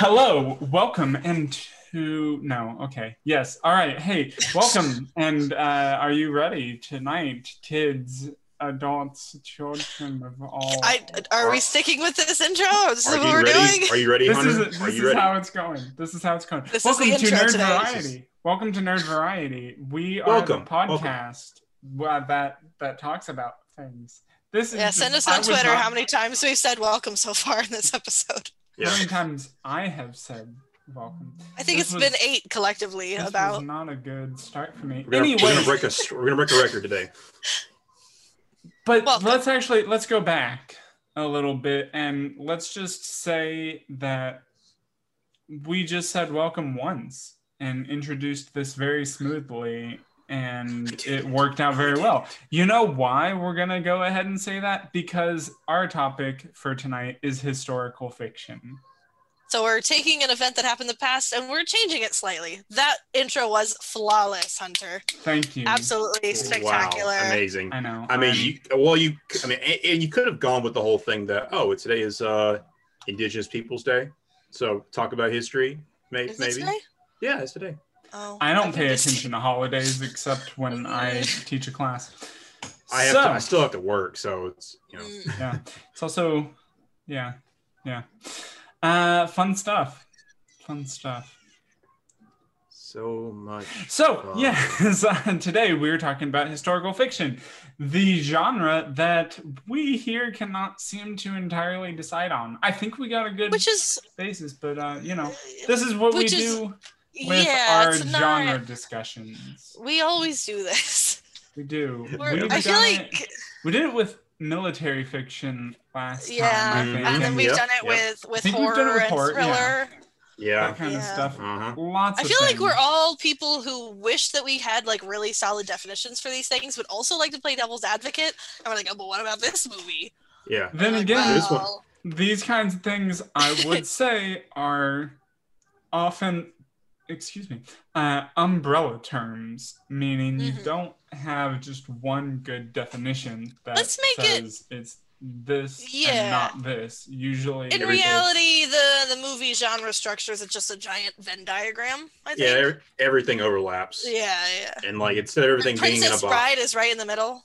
Hello, welcome, and to no, okay, yes, all right. Hey, welcome, and uh, are you ready tonight, kids, adults, children of all? I, are we sticking with this intro? Is this Are what you we're ready? doing? Are you ready, this Hunter? is Are this you is ready? how it's going. This is how it's going. This welcome to Nerd today. Variety. Welcome to Nerd Variety. We are Welcome, the welcome. podcast wa- that that talks about things. This is Yeah, send us on Twitter not- how many times we've said welcome so far in this episode. How Yeah. many times I have said welcome. I think This it's was- been eight collectively This about. was not a good start for me. We're gonna, anyway, we're gonna break a we're gonna break a record today. but Welcome. let's actually let's go back a little bit and let's just say that we just said welcome once and introduced this very smoothly and it worked out very well. You know why we're going to go ahead and say that? Because our topic for tonight is historical fiction. So we're taking an event that happened in the past and we're changing it slightly. That intro was flawless, Hunter. Thank you. Absolutely spectacular. Wow, amazing. I know. I mean, you, well, you, I mean, and, and you could have gone with the whole thing that oh, today is uh, Indigenous Peoples Day, so talk about history, may, Is it maybe. today? Yeah, it's today. Oh, I don't I've pay attention to holidays except when I teach a class. I have So- to, I still have to work, so it's you know. Mm. yeah it's also yeah yeah uh fun stuff fun stuff So much. so fun. yes today we're talking about historical fiction the genre that we here cannot seem to entirely decide on i think we got a good Which is basis but uh you know this is what Which we is- do with yeah, our it's genre not. discussions We always do this. we do We're, We've I feel done like it, we did it with military fiction last yeah, time I think. and then we've Yep, done it yep. with with we've done it horror with and horror, yeah. thriller. Yeah. that kind of stuff Uh-huh. lots I of feel like we're all people who wish that we had like really solid definitions for these things, but also like to play devil's advocate. And we're like, oh, but what about this movie? Yeah. Then Like, again, This one- well, these kinds of things I would say are often, excuse me, uh, umbrella terms, meaning you Mhm. don't have just one good definition that Let's make it- it's this and Yeah. not this. Usually, in everything- reality, the the movie genre structure is just a giant Venn diagram. I think. Yeah. every- everything overlaps. yeah, yeah. And like instead of everything being in a Princess box. Bride is right in the middle.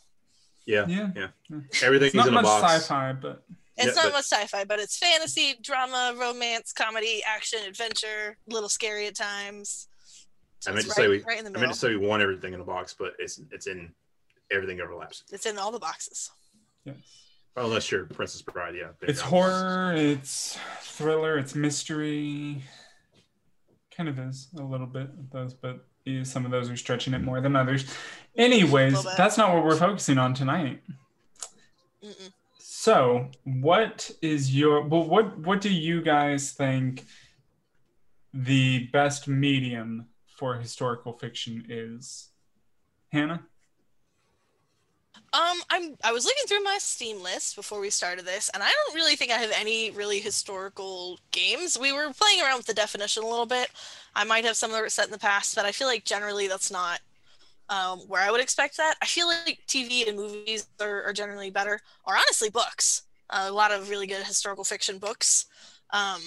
Yeah. yeah, Everything it's is not in a much box. sci-fi, but It's Yeah, not but- much sci-fi, but it's fantasy, drama, romance, comedy, action, adventure, a little scary at times. So I meant it's to say right, we- right in the I middle. meant to say we want everything in a box, but it's it's in everything overlaps. It's in all the boxes. yes. Well, unless you're Princess Bride, yeah. It's horror, it's thriller, it's mystery. Kind of is a little bit of those, but some of those are stretching it more than others. Anyways, that's not what we're focusing on tonight. Mm-mm. So, what is your well, what what do you guys think the best medium for historical fiction is? Hannah? Um, I'm I was looking through my Steam list before we started this, and I don't really think I have any really historical games. We were playing around with the definition a little bit. I might have some that were set in the past, but I feel like generally that's not um, where I would expect that. I feel like TV and movies are, are generally better, or honestly, books. a lot of really good historical fiction books. Um,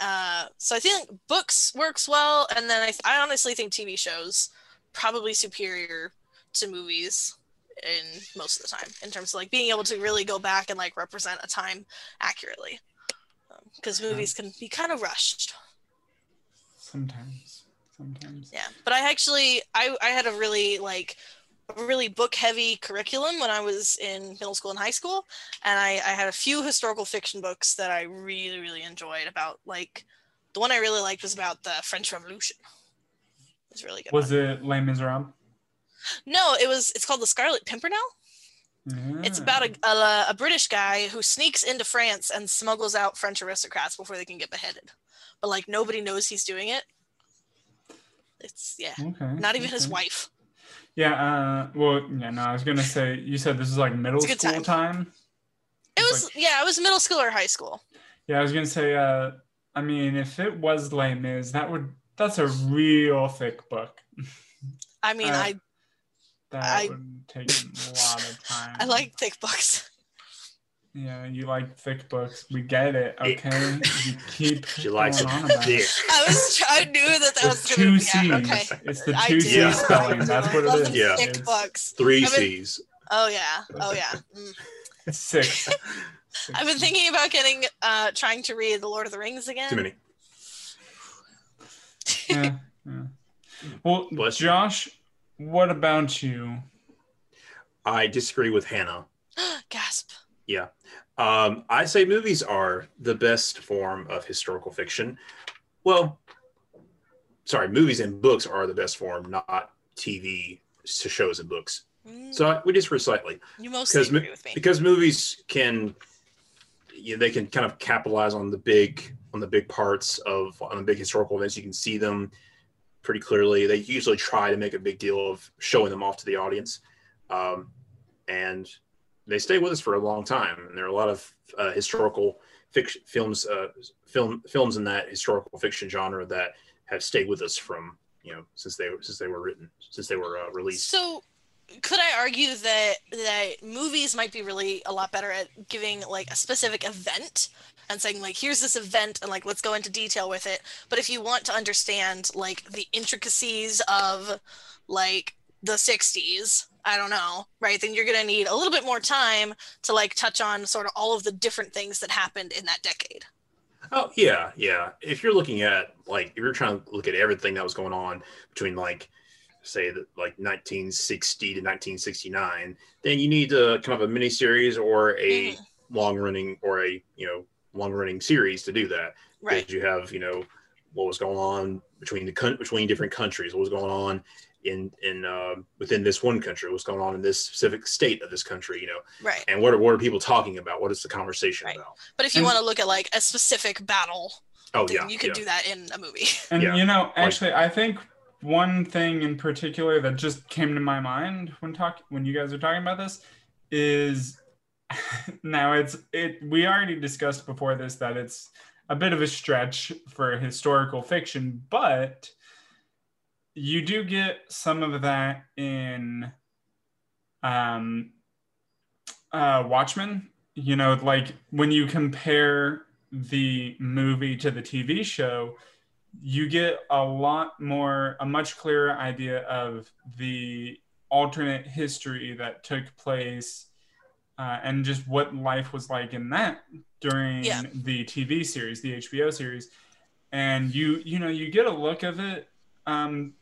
uh, so I think books works well, and then I, I honestly think TV shows probably superior to movies in most of the time in terms of like being able to really go back and like represent a time accurately because movies can be kind of rushed Sometimes. Sometimes. yeah but i actually i i had a really like a really book heavy curriculum when i was in middle school and high school and i i had a few historical fiction books that i really really enjoyed about like the one i really liked was about the french revolution it was really good Was one. it Les Miserables? no it was it's called the scarlet pimpernel ah. It's about a, a, a British guy who sneaks into France and smuggles out French aristocrats before they can get beheaded. But like nobody knows he's doing it. It's yeah, Okay. not even his wife. Yeah, uh well yeah, no, I was gonna say you said this is like middle It's a good school time. It was like- yeah, it was middle school or high school. yeah, I was gonna say uh I mean if it was Les Mis, that would that's a real thick book. I mean, Uh, I That I- would take a lot of time. I like thick books. Yeah, you like thick books. We get it. Okay, you keep She likes going on about dick. it. I was. try- I knew that that was It's gonna two be C's. yeah, okay. It's the two do. C Yeah. spelling. That's what Love it them is. Yeah. thick It's books. Three I mean- C's. Oh yeah. Oh yeah. Mm. Six. I've been thinking about getting, uh, trying to read The Lord of the Rings again. Too many. Yeah, yeah. Well, Bless you. Josh, what about you? I disagree with Hannah. Gasp. Um, I say movies are the best form of historical fiction. Well, sorry, movies and books are the best form, not TV shows and books. Mm, So I- we disagree slightly you mostly agree with me. because movies can, you know, they can kind of capitalize on the big on the big parts of on the big historical events. You can see them pretty clearly. They usually try to make a big deal of showing them off to the audience, um, and they stay with us for a long time. And there are a lot of uh, historical fiction films, uh, film films in that historical fiction genre that have stayed with us from you know since they since they were written since they were uh, released. So, could I argue that that movies might be really a lot better at giving like a specific event and saying like here's this event and like let's go into detail with it. But if you want to understand like the intricacies of like the 60s, I don't know, right? Then you're going to need a little bit more time to like touch on sort of all of the different things that happened in that decade. Oh yeah, yeah. If you're looking at like if you're trying to look at everything that was going on between like say that like 1960 to 1969, then you need a kind of a mini series or a Mhm. long running or a you know long running series to do that. Right. Because you have you know what was going on between the between different countries, what was going on in in uh, within this one country, what's going on in this specific state of this country, you know, Right. and what are what are people talking about? What is the conversation Right. about? But if you And- want to look at like a specific battle, Oh yeah, you could yeah. do that in a movie. And Yeah, you know, actually, I think one thing in particular that just came to my mind when talk when you guys are talking about this is now it's it we already discussed before this that it's a bit of a stretch for historical fiction, but you do get some of that in um uh Watchmen. You know, like when you compare the movie to the TV show, you get a lot more, a much clearer idea of the alternate history that took place uh, and just what life was like in that during Yeah. the TV series, the HBO series. And you, you know, you get a look of it um,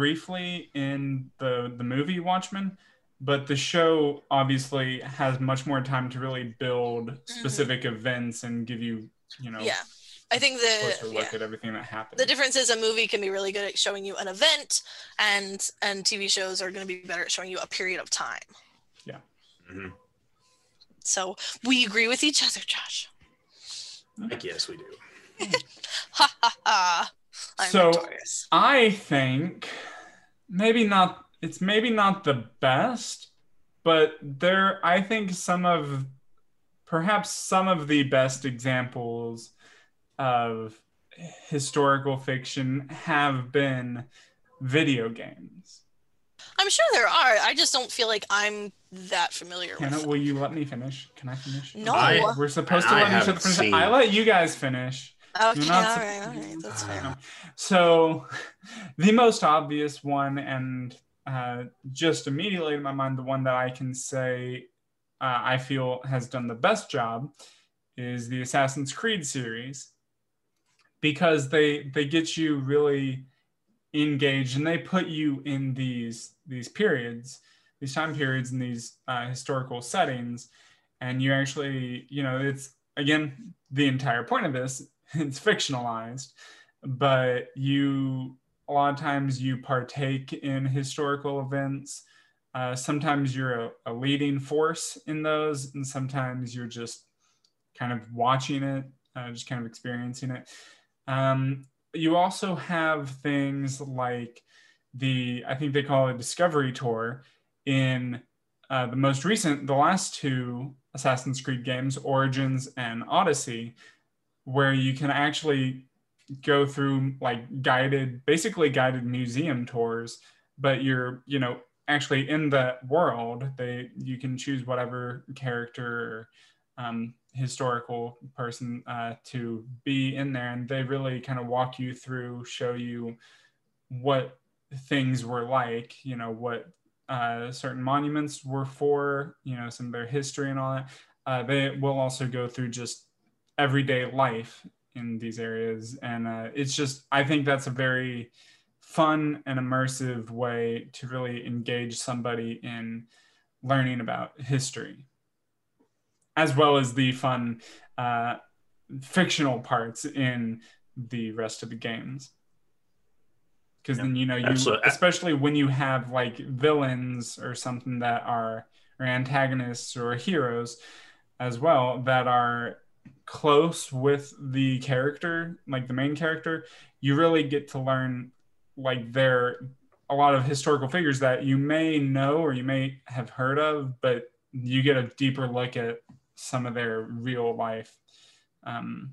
briefly in the the movie Watchmen, but the show obviously has much more time to really build specific events and give you, you know, Mm-hmm. yeah. I think closer the look yeah. at everything that happened. the difference is a movie can be really good at showing you an event and and TV shows are going to be better at showing you a period of time. Mhm. So we agree with each other, Josh. I guess we do. Ha ha ha. I'm So- victorious. I think maybe not it's maybe not the best, but there I think some of perhaps some of the best examples of historical fiction have been video games. I'm sure there are. I just don't feel like I'm that familiar Hannah, with them. will you let me finish? Can I finish? No. I- We're supposed to I let each other finish. seen- I let you guys finish. Okay, all right, all right. That's fair. So, the most obvious one, and uh, just immediately in my mind, the one that I can say uh, I feel has done the best job is the Assassin's Creed series, because they they get you really engaged and they put you in these these periods, these time periods, in these uh, historical settings, and you actually, you know, it's again the entire point of this. It's fictionalized but you a lot of times you partake in historical events. Uh, sometimes you're a, a leading force in those and sometimes you're just kind of watching it uh, just kind of experiencing it. Um, you also have things like the i think they call it discovery tour in uh, the most recent the last two assassin's creed games origins and odyssey where you can actually go through like guided basically guided museum tours but you're you know actually in the world they you can choose whatever character um, historical person uh, to be in there, and they really kind of walk you through, show you what things were like, you know, what uh, certain monuments were for, you know, some of their history and all that. Uh, they will also go through just everyday life in these areas, and uh, it's just I think that's a very fun and immersive way to really engage somebody in learning about history, as well as the fun uh, fictional parts in the rest of the games. Because then you know you, Absolutely. especially when you have like villains or something that are or antagonists or heroes as well that are close with the character, like the main character, you really get to learn like their a lot of historical figures that you may know or you may have heard of, but you get a deeper look at some of their real life um,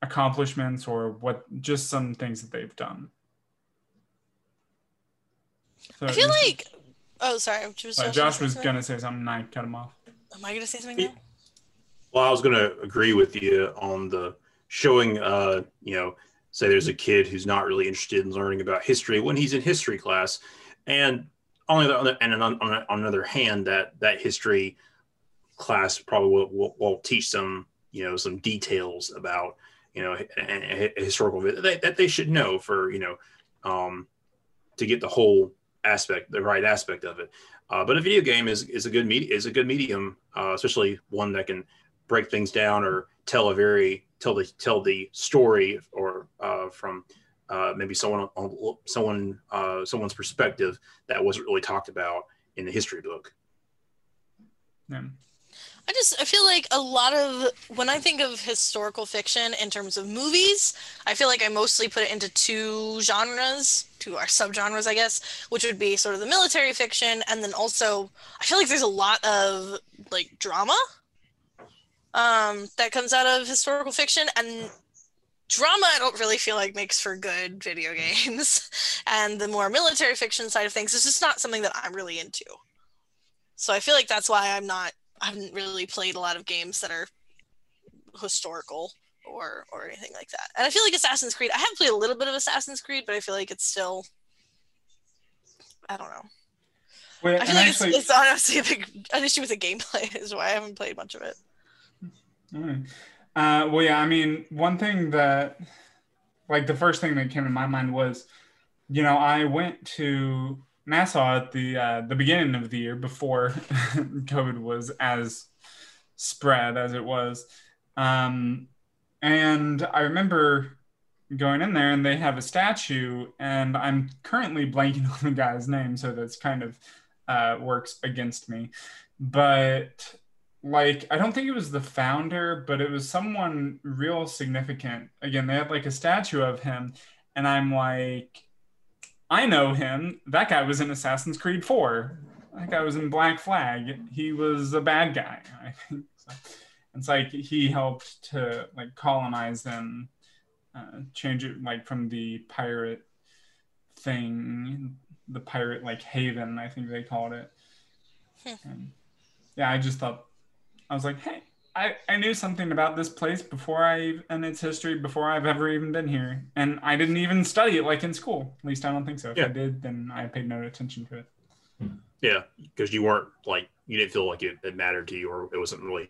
accomplishments or what just some things that they've done. So I feel it's- like. Oh, sorry. Was uh, Josh, Josh gonna was say gonna say something, and I cut him off. Am I gonna say something now? Well, I was going to agree with you on the showing, uh, you know, say there's a kid who's not really interested in learning about history when he's in history class. And on the other, and on, on, on another hand, that, that history class probably will, will, will teach them, you know, some details about, you know, a, a- historical that, that they should know for, you know, um, to get the whole aspect, the right aspect of it. Uh, but a video game is, is a good media is a good medium, uh, especially one that can break things down or tell a very tell the tell the story or uh, from uh, maybe someone on someone uh, someone's perspective that wasn't really talked about in the history book. Yeah. I just I feel like a lot of when I think of historical fiction in terms of movies, I feel like I mostly put it into two genres, two our subgenres, I guess, which would be sort of the military fiction, and then also I feel like there's a lot of like drama um, that comes out of historical fiction, and drama I don't really feel like makes for good video games, and the more military fiction side of things is just not something that I'm really into. So I feel like that's why I'm not I haven't really played a lot of games that are historical or or anything like that. And I feel like Assassin's Creed, I have played a little bit of Assassin's Creed, but I feel like it's still I don't know. Wait, I feel like actually, it's, it's honestly a big an issue with the gameplay is why I haven't played much of it. Uh, well, yeah, I mean, one thing that, like, the first thing that came to my mind was, you know, I went to Nassau at the uh, the beginning of the year before COVID was as spread as it was, um, and I remember going in there and they have a statue, and I'm currently blanking on the guy's name, so that's kind of uh, works against me, but like I don't think it was the founder, but it was someone real significant. Again, they had like a statue of him, and I'm like, I know him. That guy was in Assassin's Creed 4. That guy was in Black Flag. He was a bad guy, I think. So it's like he helped to like colonize them, uh, change it like from the pirate thing, the pirate like haven, I think they called it. Hmm. And, yeah, I just thought I was like, hey, I, I knew something about this place before I and its history before I've ever even been here, and I didn't even study it like in school. At least I don't think so. If Yeah. I did, then I paid no attention to it. Hmm. Yeah, because you weren't like you didn't feel like it, it mattered to you, or it wasn't really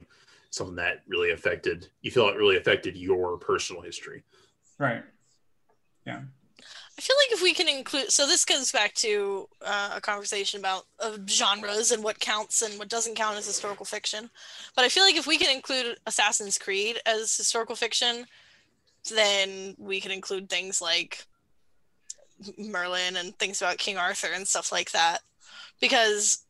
something that really affected. You feel it really affected your personal history. Right. I feel like if we can include, so this goes back to uh, a conversation about uh, genres and what counts and what doesn't count as historical fiction. But I feel like if we can include Assassin's Creed as historical fiction, then we can include things like Merlin and things about King Arthur and stuff like that. Because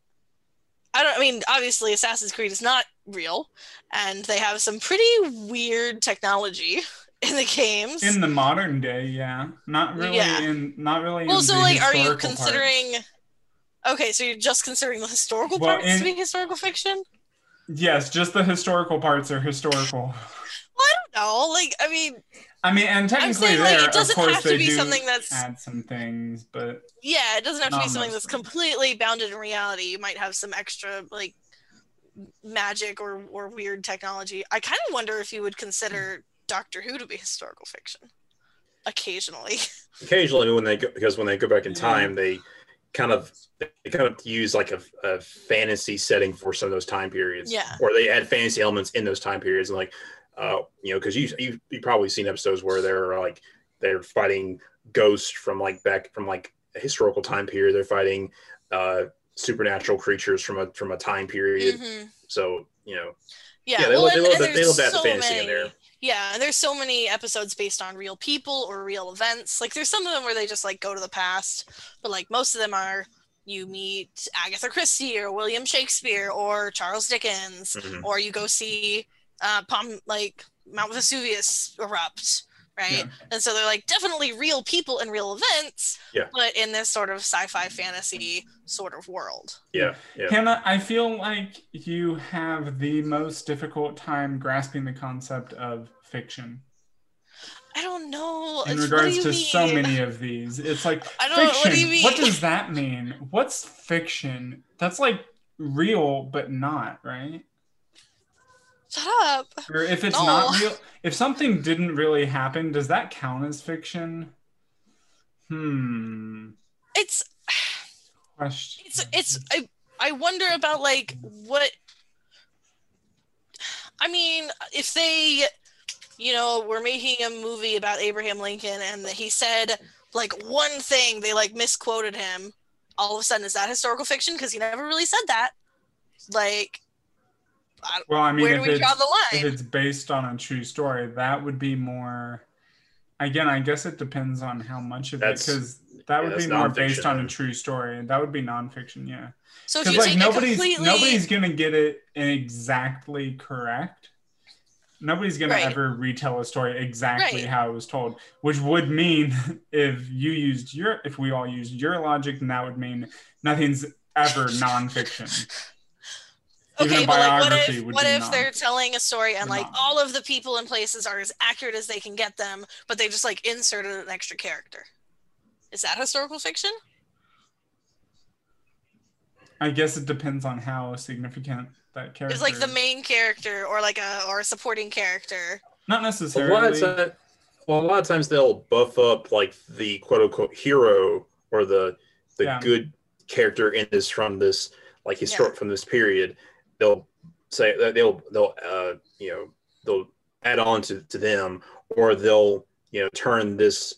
I don't, I mean, obviously Assassin's Creed is not real, and they have some pretty weird technology in the games. In the modern day, yeah, not really Yeah. in not really. Well, so like, are you considering? parts. Okay, so you're just considering the historical Well, parts in- to be historical fiction? Yes, just the historical parts are historical. Well, I don't know. Like, I mean, I mean, and technically, saying like it doesn't of course, have to they be do something that's add some things, but yeah, it doesn't have to be something that's completely bounded in reality. You might have some extra like magic or or weird technology. I kind of wonder if you would consider Doctor Who to be historical fiction. Occasionally. Occasionally, when they go, because when they go back in time, they kind of they kind of use like a, a fantasy setting for some of those time periods. Yeah. Or they add fantasy elements in those time periods, and like, uh, you know, because you you you probably seen episodes where they're like they're fighting ghosts from like back from like a historical time period. They're fighting uh supernatural creatures from a from a time period. Mhm. So you know, Yeah, Yeah, they well, love- they love the- they love that so fantasy in there. Yeah, and there's so many episodes based on real people or real events. Like there's some of them where they just like go to the past, but like most of them are you meet Agatha Christie or William Shakespeare or Charles Dickens, mhm. or you go see uh, Palm like Mount Vesuvius erupt, right? Yeah. And so they're like definitely real people and real events, Yeah. but in this sort of sci-fi fantasy sort of world. yeah, yeah. Hannah, I feel like you have the most difficult time grasping the concept of fiction I don't know. in It's- regards you to so many of these. It's like I don't- fiction. what do you mean? What does that mean? What's fiction? That's like real but not, right? Shut up. Or if it's No. not real, if something didn't really happen, does that count as fiction? Hmm. It's Question. it's it's I I wonder about like what I mean if they you know were making a movie about Abraham Lincoln and he said like one thing they like misquoted him all of a sudden is that historical fiction because he never really said that like Well, I mean, where if do we it's, draw the line? if it's based on a true story, that would be more. Again, I guess it depends on how much of That's- it, because that yeah, would be more based on a true story. and That would be nonfiction, yeah. so if Because you like take nobody's completely nobody's gonna get it exactly correct. Nobody's gonna Right. ever retell a story exactly Right. how it was told, which would mean if you used your if we all used your logic, then that would mean nothing's ever nonfiction. Even Okay, but like, what if what if non- they're telling a story and like non. all of the people and places are as accurate as they can get them, but they just like inserted an extra character? Is that historical fiction? I guess it depends on how significant that character. is. like the main character or like a or a supporting character. Not a lot necessarily. of time, well, a lot of times they'll buff up like the quote unquote hero or the the Yeah. good character in this from this like historic from this period. They'll say they'll they'll uh you know they'll add on to, to them or they'll you know turn this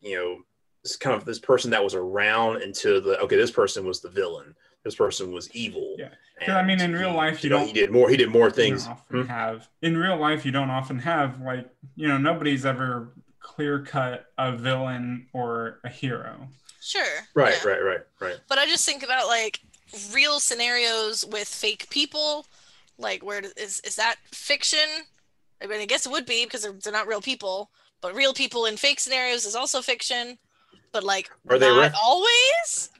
you know this kind of this person that was around into the okay this person was the villain this person was evil Yeah. 'Cause, I mean, in And real life, you know, don't- he did more he did more things often Hmm? have in real life. You don't often have like you know nobody's ever clear cut a villain or a hero. Sure. right yeah. right right right But I just think about like real scenarios with fake people. Like where is is that fiction? I mean, I guess it would be because they're, they're not real people. But real people in fake scenarios is also fiction. But like Are they not ref- always?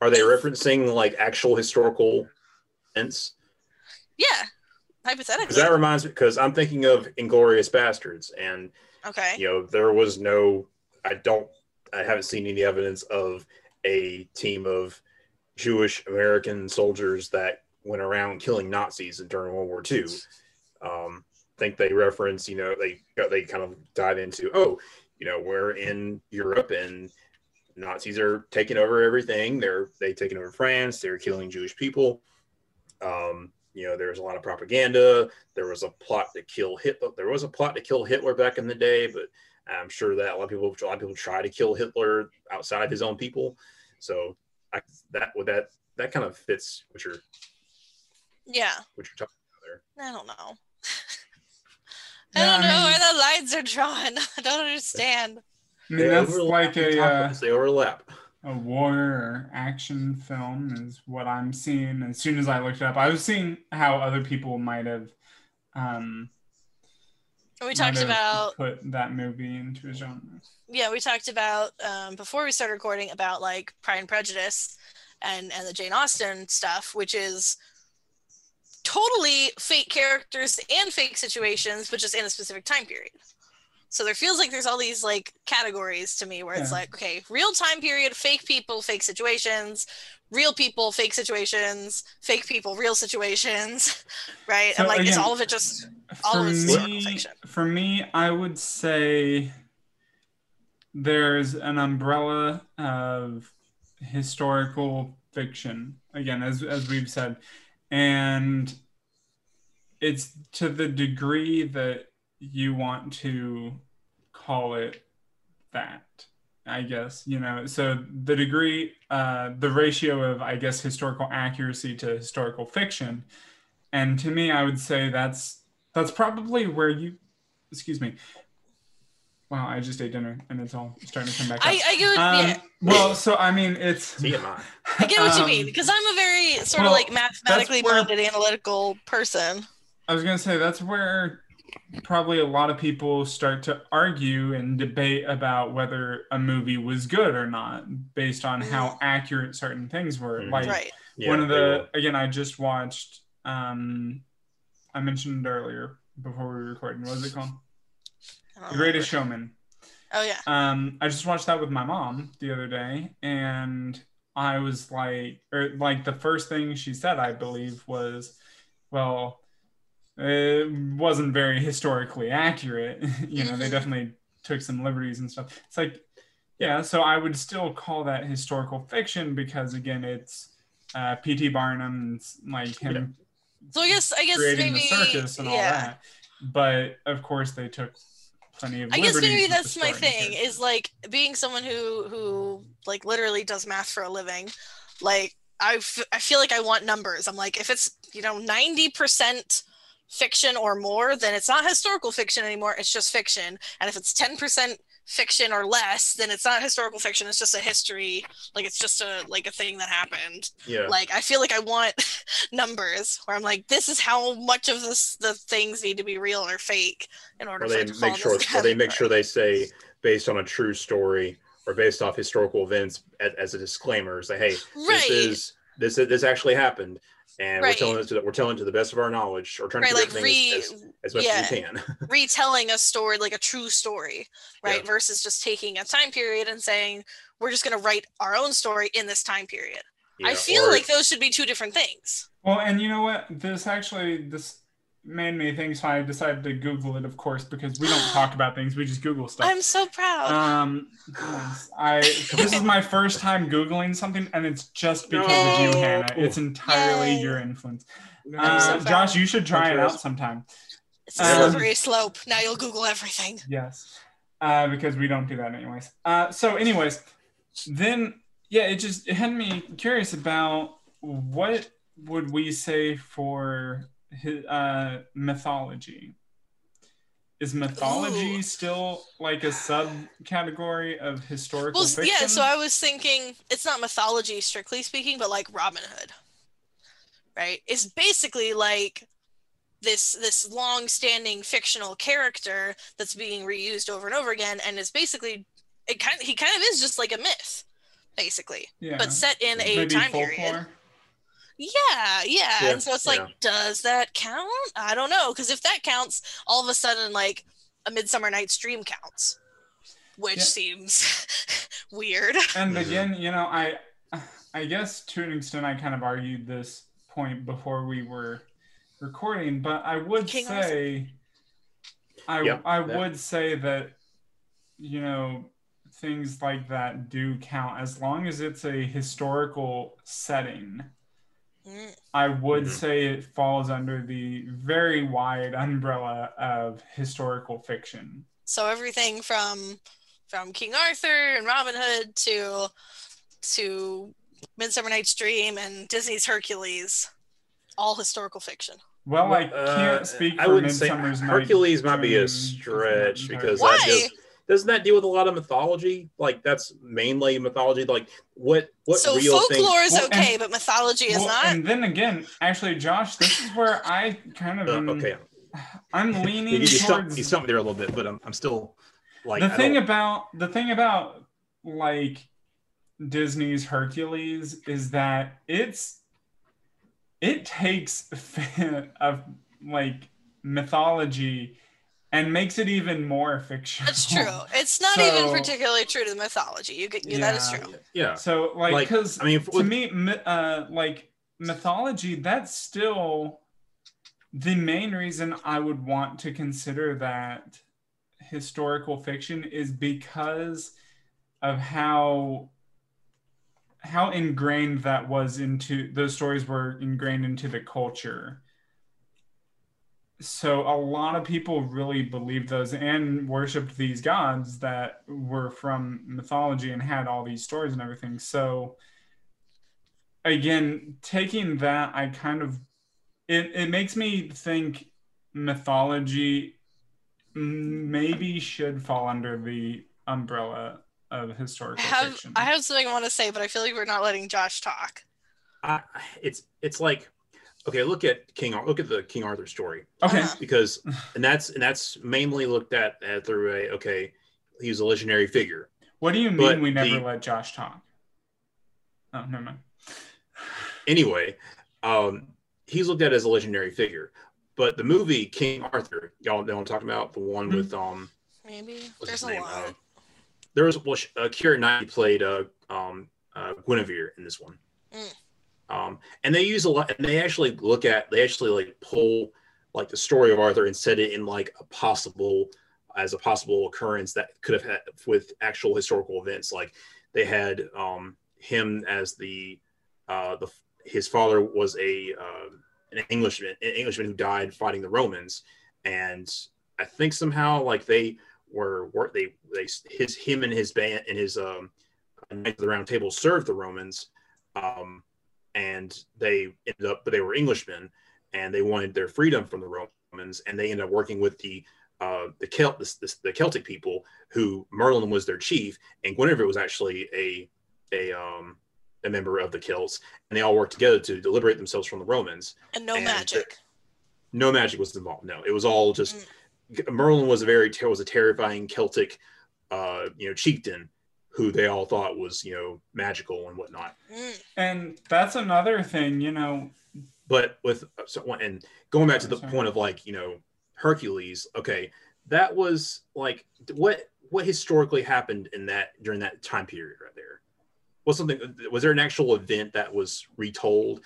Are they referencing like actual historical events? Yeah. Because Hypothetically. that reminds me, because I'm thinking of Inglourious Basterds, and okay. you know there was no, I don't, I haven't seen any evidence of a team of Jewish American soldiers that went around killing Nazis during World War II. Um, I think they reference, you know, they they kind of dive into, oh, you know, we're in Europe and Nazis are taking over everything. They're they taking over France. They're killing Jewish people. Um, you know, there's a lot of propaganda. There was a plot to kill Hitler. There was a plot to kill Hitler back in the day, but I'm sure that a lot of people, a lot of people try to kill Hitler outside his own people. So I, that would that that kind of fits what you're Yeah. what you're talking about there. I don't know. I don't know where the lines are drawn. I don't understand. I mean, that's like a uh, they overlap. a war or action film is what I'm seeing. As soon as I looked it up, I was seeing how other people might have um We talked about put that movie into a genre. yeah, we talked about um, before we started recording about like Pride and Prejudice and and the Jane Austen stuff, which is totally fake characters and fake situations, but just in a specific time period. So there feels like there's all these like categories to me where it's like, okay, real time period, fake people, fake situations, real people, fake situations, fake people, real situations, right? So and like, is all of it just all of it's me, fiction. for me, I would say there's an umbrella of historical fiction again, as as we've said, and it's to the degree that you want to call it that. I guess you know. So the degree, uh, the ratio of I guess historical accuracy to historical fiction, and to me, I would say that's that's probably where you, excuse me. Wow, I just ate dinner and it's all starting to come back. Up. I, I get what, um, yeah, Well, so I mean, it's TMI. I get what you um, mean because I'm a very sort well, of like mathematically where- minded, analytical person. I was gonna say that's where probably a lot of people start to argue and debate about whether a movie was good or not based on how accurate certain things were. Mhm. Like right. Yeah, one of the again, I just watched. um I mentioned earlier before we were recording. What was it called? The Greatest remember. Showman. Oh yeah. Um, I just watched that with my mom the other day, and I was like, or like the first thing she said, I believe, was, "Well, it wasn't very historically accurate. you know, they Mhm. definitely took some liberties and stuff." It's like, yeah, so I would still call that historical fiction because again, it's uh, P.T. Barnum's like him So I guess I guess creating maybe the circus and all yeah. that. But of course, they took plenty of. I guess maybe that's my thing characters. is like being someone who who like literally does math for a living. Like I, f- I feel like I want numbers. I'm like if it's you know 90% fiction or more, then it's not historical fiction anymore. It's just fiction. And if it's 10% fiction or less, then it's not historical fiction. It's just a history. Like it's just a like a thing that happened. Yeah. Like I feel like I want numbers where I'm like, this is how much of this the things need to be real or fake in order or they to make sure or they make sure they say based on a true story or based off historical events as, as a disclaimer say hey Right. this is this this actually happened and Right. we're telling it to the, we're telling it to the best of our knowledge or trying right to like get re everything as, as much yeah. as we can retelling a story like a true story right Yeah. versus just taking a time period and saying we're just going to write our own story in this time period i Yeah, feel or- like those should be two different things Well, and you know what? This actually this made me think, so I decided to Google it, of course, because we don't talk about things; we just Google stuff. i'm so proud Um, I this is my first time googling something, and it's just because of you, No. Hannah. It's entirely Yay. your influence. I'm so Uh. Josh, you should try it out sometime. it's a um, slippery slope now you'll google everything Yes, uh, because we don't do that anyways. Uh, so, anyways, then yeah, it just it had me curious about what would we say for hi- uh, mythology. Is mythology Ooh. still like a subcategory of historical well fiction? yeah so i was thinking it's not mythology strictly speaking but like robin hood right it's basically like this this long standing fictional character that's being reused over and over again and it's basically it kind of, he kind of is just like a myth basically yeah. but set in a Maybe time folklore. period yeah, yeah Yeah, and so it's like yeah. does that count i don't know because if that counts all of a sudden like a midsummer night's dream counts which Yeah. seems weird And Mhm. again, you know, I I guess to an extent I kind of argued this point before we were recording, but I would King say I Yeah, I that- would say that you know things like that do count as long as it's a historical setting. I would Mhm. say it falls under the very wide umbrella of historical fiction. so everything from from king arthur and robin hood to to midsummer night's dream and disney's hercules all historical fiction Well, I Uh, can't speak for I wouldn't say Midsummer's Night Hercules might be a stretch because Why? that just doesn't that deal with a lot of mythology? Like that's mainly mythology. Like what what so real thing? folklore is Well, okay and- but mythology is Well, not And then again, actually, Josh, this is where I kind of Uh, okay, I'm leaning you, stumped, towards you stumped me there a little bit, but I'm, I'm still like the I thing don't- about the thing about like Disney's Hercules is that it's it takes of like mythology and makes it even more fictional. That's true. It's not So- even particularly true to the mythology. You get that is Yeah. true. Yeah. So like Like, because I mean, to with- me uh like mythology that's still the main reason I would want to consider that historical fiction is because of how how ingrained that was into those stories were ingrained into the culture. So a lot of people really believed those and worshipped these gods that were from mythology and had all these stories and everything. So again, taking that, I kind of it, it makes me think mythology maybe should fall under the umbrella of I historical have fiction. I have something I want to say, but I feel like we're not letting Josh talk. I, it's it's like okay, look at King look at the King Arthur story okay. Uh-huh. because and that's and that's mainly looked at, at through a okay, he was a legendary figure. What do you mean But we never the- let Josh talk? Oh, never mind. Anyway, um, he's looked at as a legendary figure. But the movie King Arthur, y'all know what I'm talking about, the one Mhm. with um Maybe there's his a name? lot. Uh, there was well, uh, Keira Knightley played uh, um, uh, Guinevere in this one, Mm. Um, and they use a lot. And they actually look at they actually like pull like the story of Arthur and set it in like a possible as a possible occurrence that could have had with actual historical events. Like they had um, him as the uh, the his father was a uh, an Englishman an Englishman who died fighting the Romans, and I think somehow like they were were they they his him and his band and his um Knights of the Round Table served the Romans, um, and they ended up but they were Englishmen and they wanted their freedom from the Romans and they ended up working with the uh, the Celt the, the, the Celtic people who Merlin was their chief and Guinevere was actually a a um a member of the Celts and they all worked together to liberate themselves from the Romans And no and magic. no magic was involved. No, it was all just Merlin was a very was a terrifying Celtic, uh, you know, chieftain who they all thought was you know magical and whatnot. Mm. And that's another thing, you know. But with so and going back to the point of like you know Hercules, okay, that was like what what historically happened in that during that time period right there. Was something was there an actual event that was retold?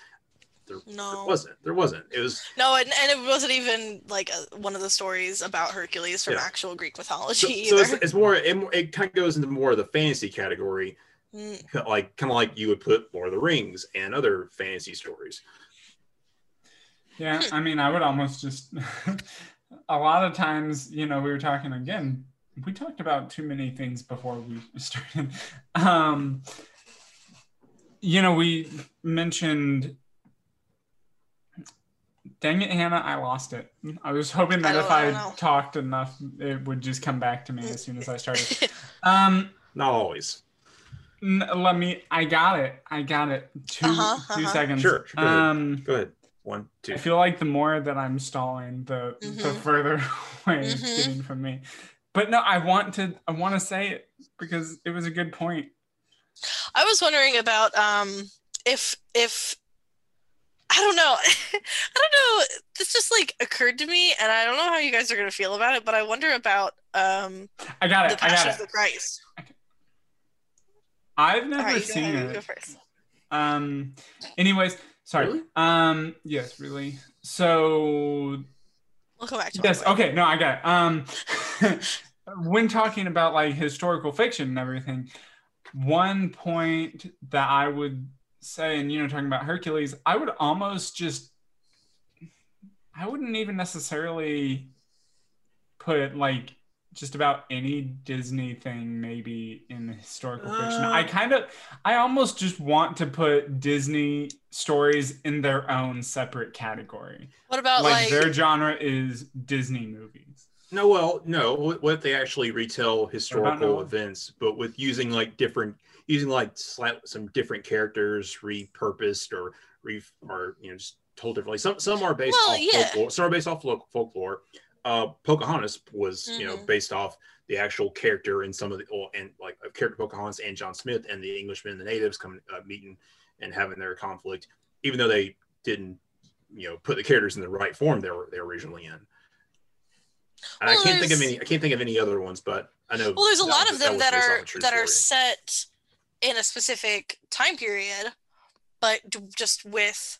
There, No. there wasn't. There wasn't. It was No, and, and it wasn't even like a, one of the stories about Hercules from Yeah. actual Greek mythology so either. it's, it's more it, it kind of goes into more of the fantasy category Mm. like kind of like you would put Lord of the Rings and other fantasy stories. Yeah. I mean, I would almost just a lot of times, you know, we were talking again, we talked about too many things before we started. Um you know, we mentioned Dang it, Hannah, I lost it. I was hoping that I if I I, talked enough, it would just come back to me as soon as I started. Um, Not always. n- let me. I got it. I got it. 2 Uh-huh, 2 uh-huh. seconds. Sure, sure, go ahead. Um, Go ahead. One, two. I feel like the more that I'm stalling, the the Mhm. further away it's Mhm. getting from me. But no, I want to. I want to say it because it was a good point. I was wondering about um if if I don't know. I don't know. This just like occurred to me and I don't know how you guys are gonna feel about it, but I wonder about um I got the it. I Passion got of it. the Christ. I've never right, seen go it. Um. Anyways, sorry. Really? Um. Yes, really. So We'll come back to yes. Okay. No, I got it. Um. when talking about like historical fiction and everything, one point that I would say, and you know, talking about Hercules, I would almost just, I wouldn't even necessarily put like just about any Disney thing maybe in the historical fiction. Uh. I kind of, I almost just want to put Disney stories in their own separate category. What about like, like, their genre is Disney movies. No, well, no. What what if they actually retell historical events, but with using like different, using like slight, some different characters repurposed or re or you know just told differently. Some some are based Well, off yeah. folklore. Some are based off lo- folklore. Uh, Pocahontas was you know Mhm. based off the actual character and some of the well, and like a character Pocahontas and John Smith and the Englishmen, and the natives coming uh, meeting and having their conflict, even though they didn't you know put the characters in the right form they were they were originally in. And I can't think of any. I can't think of any other ones, but I know. Well, there's a lot was- of them was that are that are set in a specific time period, but just with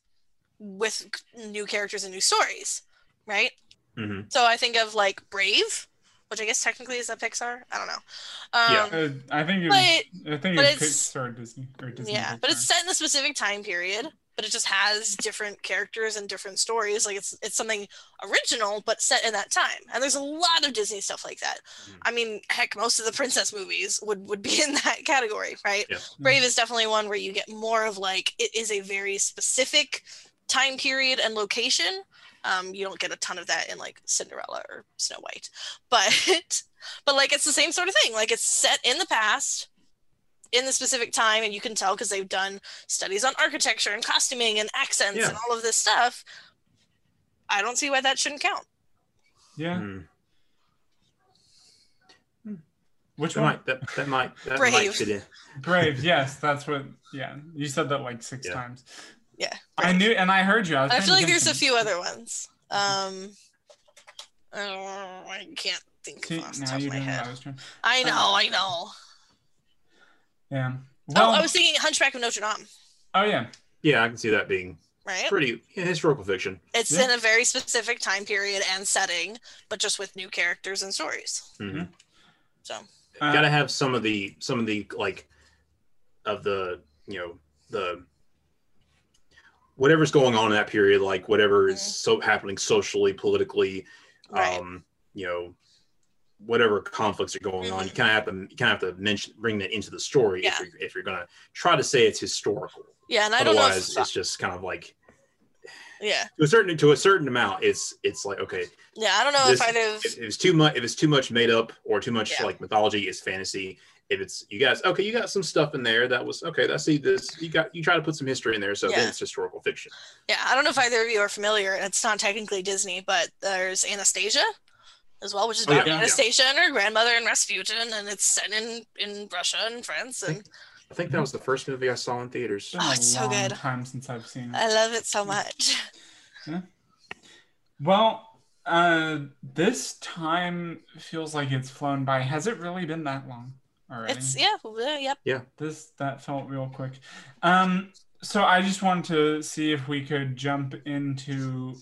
with new characters and new stories, right? Mhm. So I think of like Brave, which I guess technically is a Pixar. I don't know. Um, Yeah. Uh, I think it But- was, I think but it was it's- Pixar or Disney or Disney. yeah, but it's set in a specific time period, but it just has different characters and different stories. Like it's it's something original, but set in that time. And there's a lot of Disney stuff like that. Mhm. I mean, heck, most of the princess movies would would be in that category, right? Yeah. Brave is definitely one where you get more of like it is a very specific time period and location. Um, you don't get a ton of that in like Cinderella or Snow White, but but like it's the same sort of thing. Like it's set in the past, in the specific time, and you can tell because they've done studies on architecture and costuming and accents Yeah. and all of this stuff. I don't see why that shouldn't count. Yeah. Mhm. Which That one? might that, that might that Brave. might fit in. Brave. Yes, that's what. Yeah, you said that like six Yeah. times. Yeah, I knew, and I heard you. I, I feel like there's a few other ones. Um, oh, I can't think See, of off the now top of my head. I was trying. I know, I know. Yeah. Well, oh, I was thinking Hunchback of Notre Dame, oh yeah. Yeah, I can see that being right? pretty yeah, historical fiction. It's Yeah. in a very specific time period and setting, but just with new characters and stories. Mhm. So Uh, Got to have some of the some of the like of the you know the whatever's going on in that period, like whatever is Mhm. so happening socially, politically, Right. um, you know, whatever conflicts are going on, you mm-hmm. kind of have to you kind of have to mention bring that into the story Yeah. if you're if you're gonna try to say it's historical. yeah, and I don't know. Otherwise, it's just kind of like yeah, to a certain to a certain amount, it's it's like okay, yeah, I don't know This- if I'd have. if, if it's too much if it's too much made up or too much Yeah. like mythology is fantasy if it's you guys okay you got some stuff in there that was okay i see this you got you try to put some history in there so Yeah. then it's historical fiction Yeah, I don't know if either of you are familiar. It's not technically Disney, but there's Anastasia as well, which is Oh, yeah, about yeah. Anastasia and her grandmother in Rasputin, and it's set in in Russia and France, and i think that was the first movie i saw in theaters It's Oh, it's so good. time since I've seen it. I love it so much. Well, uh, this time feels like it's flown by. Has it really been that long already? It's yeah, yep. yeah, yep. This that felt real quick. Um, so I just wanted to see if we could jump into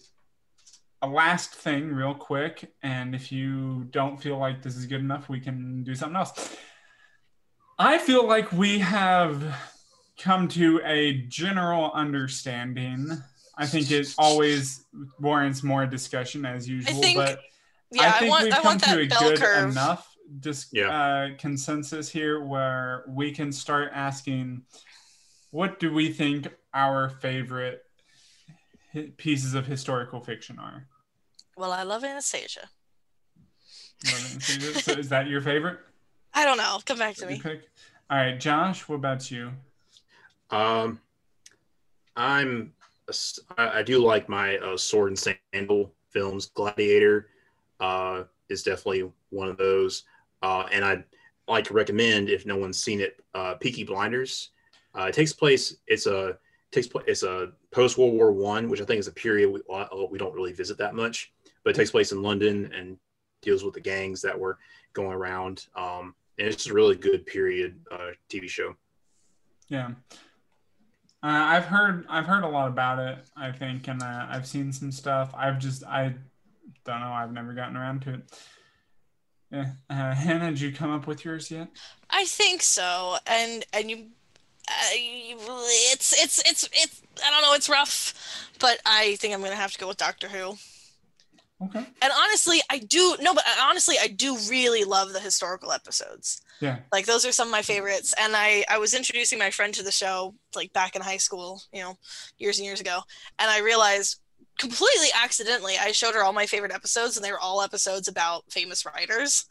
a last thing real quick, and if you don't feel like this is good enough, we can do something else. I feel like we have come to a general understanding. I think it always warrants more discussion as usual, think but Yeah, I, think want we've I come want to that a good curve. enough dis- Yeah. uh, consensus here where we can start asking what do we think our favorite pieces of historical fiction are Well, I love Anastasia. so is that your favorite I don't know. Come back to me. pick? all right josh what about you um i'm a s- i, I do like my uh, sword and sandal films gladiator uh is definitely one of those uh and i'd like to recommend if no one's seen it uh peaky blinders uh it takes place it's a takes place it's a post world war one which i think is a period we, uh, we don't really visit that much but it takes place in london and deals with the gangs that were going around um and it's just a really good period uh tv show yeah uh, I've heard I've heard a lot about it. I think, and uh, I've seen some stuff. I've just I don't know. I've never gotten around to it. Yeah, uh, Hannah, did you come up with yours yet? I think so, and and you, uh, you- it's it's it's it's I don't know. It's rough, but I think I'm gonna have to go with Doctor Who. Okay. And honestly, I do no, but honestly, I do really love the historical episodes. Yeah. Like those are some of my favorites. And I I was introducing my friend to the show like back in high school, you know, years and years ago, and I realized completely accidentally I showed her all my favorite episodes, and they were all episodes about famous writers.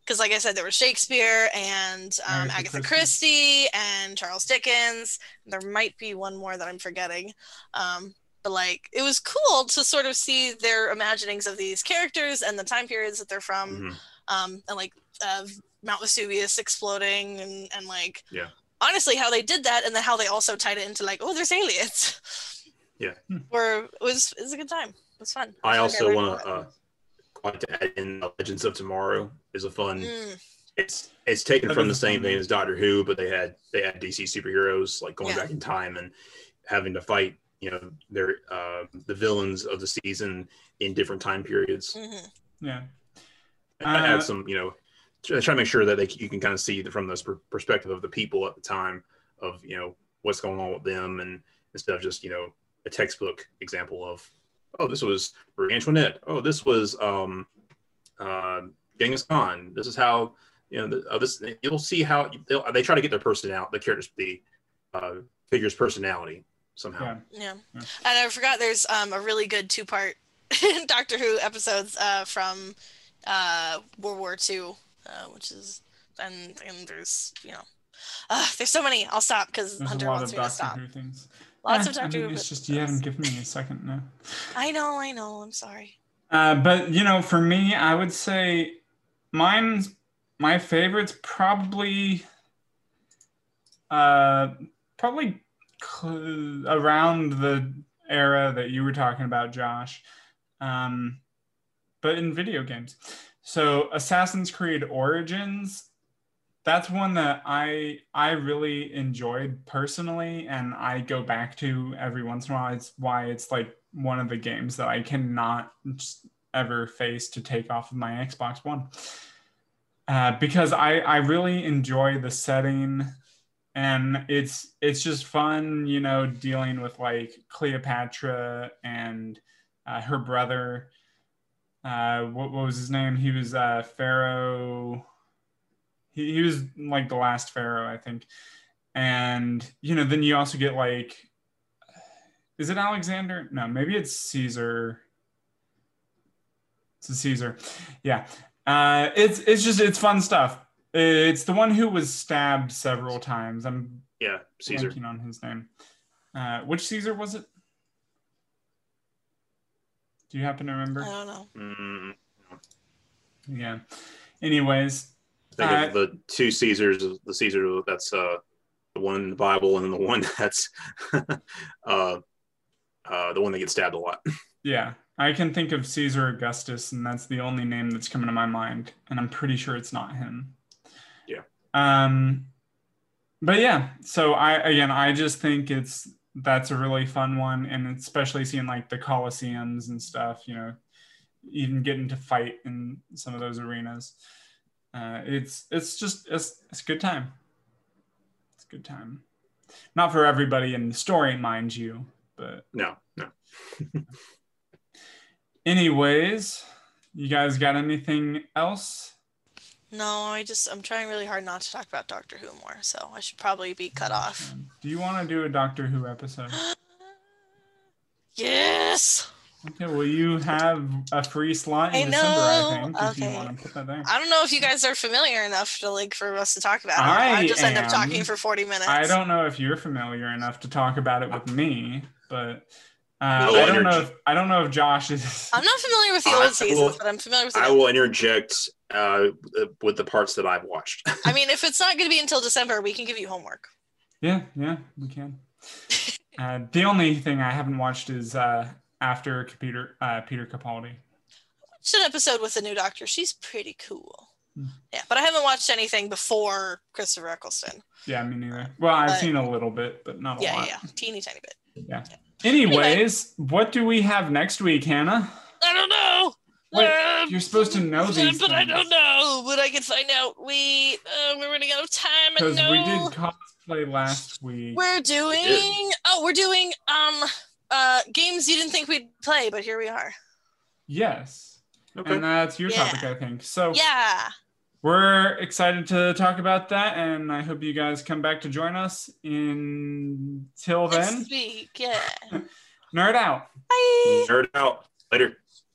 Because, like I said, there was Shakespeare and um, Agatha Agatha Christie. Christie and Charles Dickens. There might be one more that I'm forgetting. Um, but like it was cool to sort of see their imaginings of these characters and the time periods that they're from Mhm. um and like uh, mount vesuvius exploding and and like Yeah. honestly how they did that and then how they also tied it into like oh there's aliens Yeah. Hmm. or it was it was a good time it was fun I feel like also want to lot. uh, like to add in Legends of Tomorrow is a fun. Mm, It's it's taken That from the same thing as Doctor Who, but they had they had DC superheroes like going Yeah. back in time and having to fight you know their uh, the villains of the season in different time periods. mhm. Yeah. I Uh, add some you know try try to make sure that they you can kind of see the, from this perspective of the people at the time of you know what's going on with them and instead of just you know a textbook example of oh this was Marie Antoinette oh this was um uh, Genghis Khan this is how you know the, uh, this you'll see how they'll, they try to get their personality the characters the uh, figure's personality somehow Yeah. Yeah. Yeah. And I forgot there's um, a really good two part Doctor Who episodes uh, from uh, World War II, uh, which is, and, and there's, you know, uh, there's so many. I'll stop because Hunter a lot wants of me to Doctor stop. Who things. Lots Yeah, of I Doctor mean, Who. It's just you haven't given me a second now. I know, I know. I'm sorry. Uh, but you know, for me, I would say mine's my favorite's probably uh probably around the era that you were talking about, Josh. Um, but in video games. So Assassin's Creed Origins, that's one that I I really enjoyed personally, and I go back to every once in a while. It's why it's like one of the games that I cannot ever face to take off of my Xbox One. Uh, because I, I really enjoy the setting and it's it's just fun, you know, dealing with like Cleopatra and uh, her brother. Uh, what, what was his name? He was uh, Pharaoh. He, he was like the last Pharaoh, I think. And you know, then you also get like, is it Alexander? No, maybe it's Caesar. It's Caesar. Yeah. Uh, it's it's just it's fun stuff. It's the one who was stabbed several times. I'm yeah Caesar blanking on his name. Uh, which Caesar was it? Do you happen to remember? I don't know. mm, Yeah. Anyways, think Uh, of the two Caesars the Caesar that's uh the one in the Bible and then the one that's uh uh the one that gets stabbed a lot yeah, I can think of Caesar Augustus, and that's the only name that's coming to my mind, and I'm pretty sure it's not him. Um, but yeah, so I again, I just think it's that's a really fun one, and especially seeing like the Colosseums and stuff, you know, even getting to fight in some of those arenas. Uh, it's it's just it's, it's a good time. It's a good time. Not for everybody in the story, mind you, but no no anyways, you guys got anything else? No, I just, I'm trying really hard not to talk about Doctor Who more, so I should probably be cut off. Do you want to do a Doctor Who episode? yes! Okay, well, you have a free slot in I December, I know. think, if Okay. you want to put that there. I don't know if you guys are familiar enough to like for us to talk about it. I I just end up talking for 40 minutes. I don't know if you're familiar enough to talk about it with me, but uh, I don't know if I don't know if Josh is. I'm not familiar with the old seasons, will- but I'm familiar with the I will interject uh with the parts that I've watched I mean, if it's not going to be until December, we can give you homework. Yeah, yeah, we can. Uh, the only thing I haven't watched is uh, after Peter uh, Peter Capaldi. Watched an episode with the new Doctor. She's pretty cool. Hmm. Yeah, but I haven't watched anything before Christopher Eccleston. Yeah, me neither. Well, I've But- seen a little bit, but not a Yeah, lot. yeah, yeah, teeny tiny bit. Yeah. Anyways, what do we have next week, Hannah? I don't know. Wait, Um, you're supposed to know these but I don't know. But I can find out. We uh, we're running out of time. And Because no, we did cosplay last week. we're doing. Oh, we're doing um uh games you didn't think we'd play, but here we are. Yes. okay And that's your Yeah. topic, I think. So Yeah. we're excited to talk about that, and I hope you guys come back to join us. Until then, Next week. Yeah. nerd out. Bye. nerd out later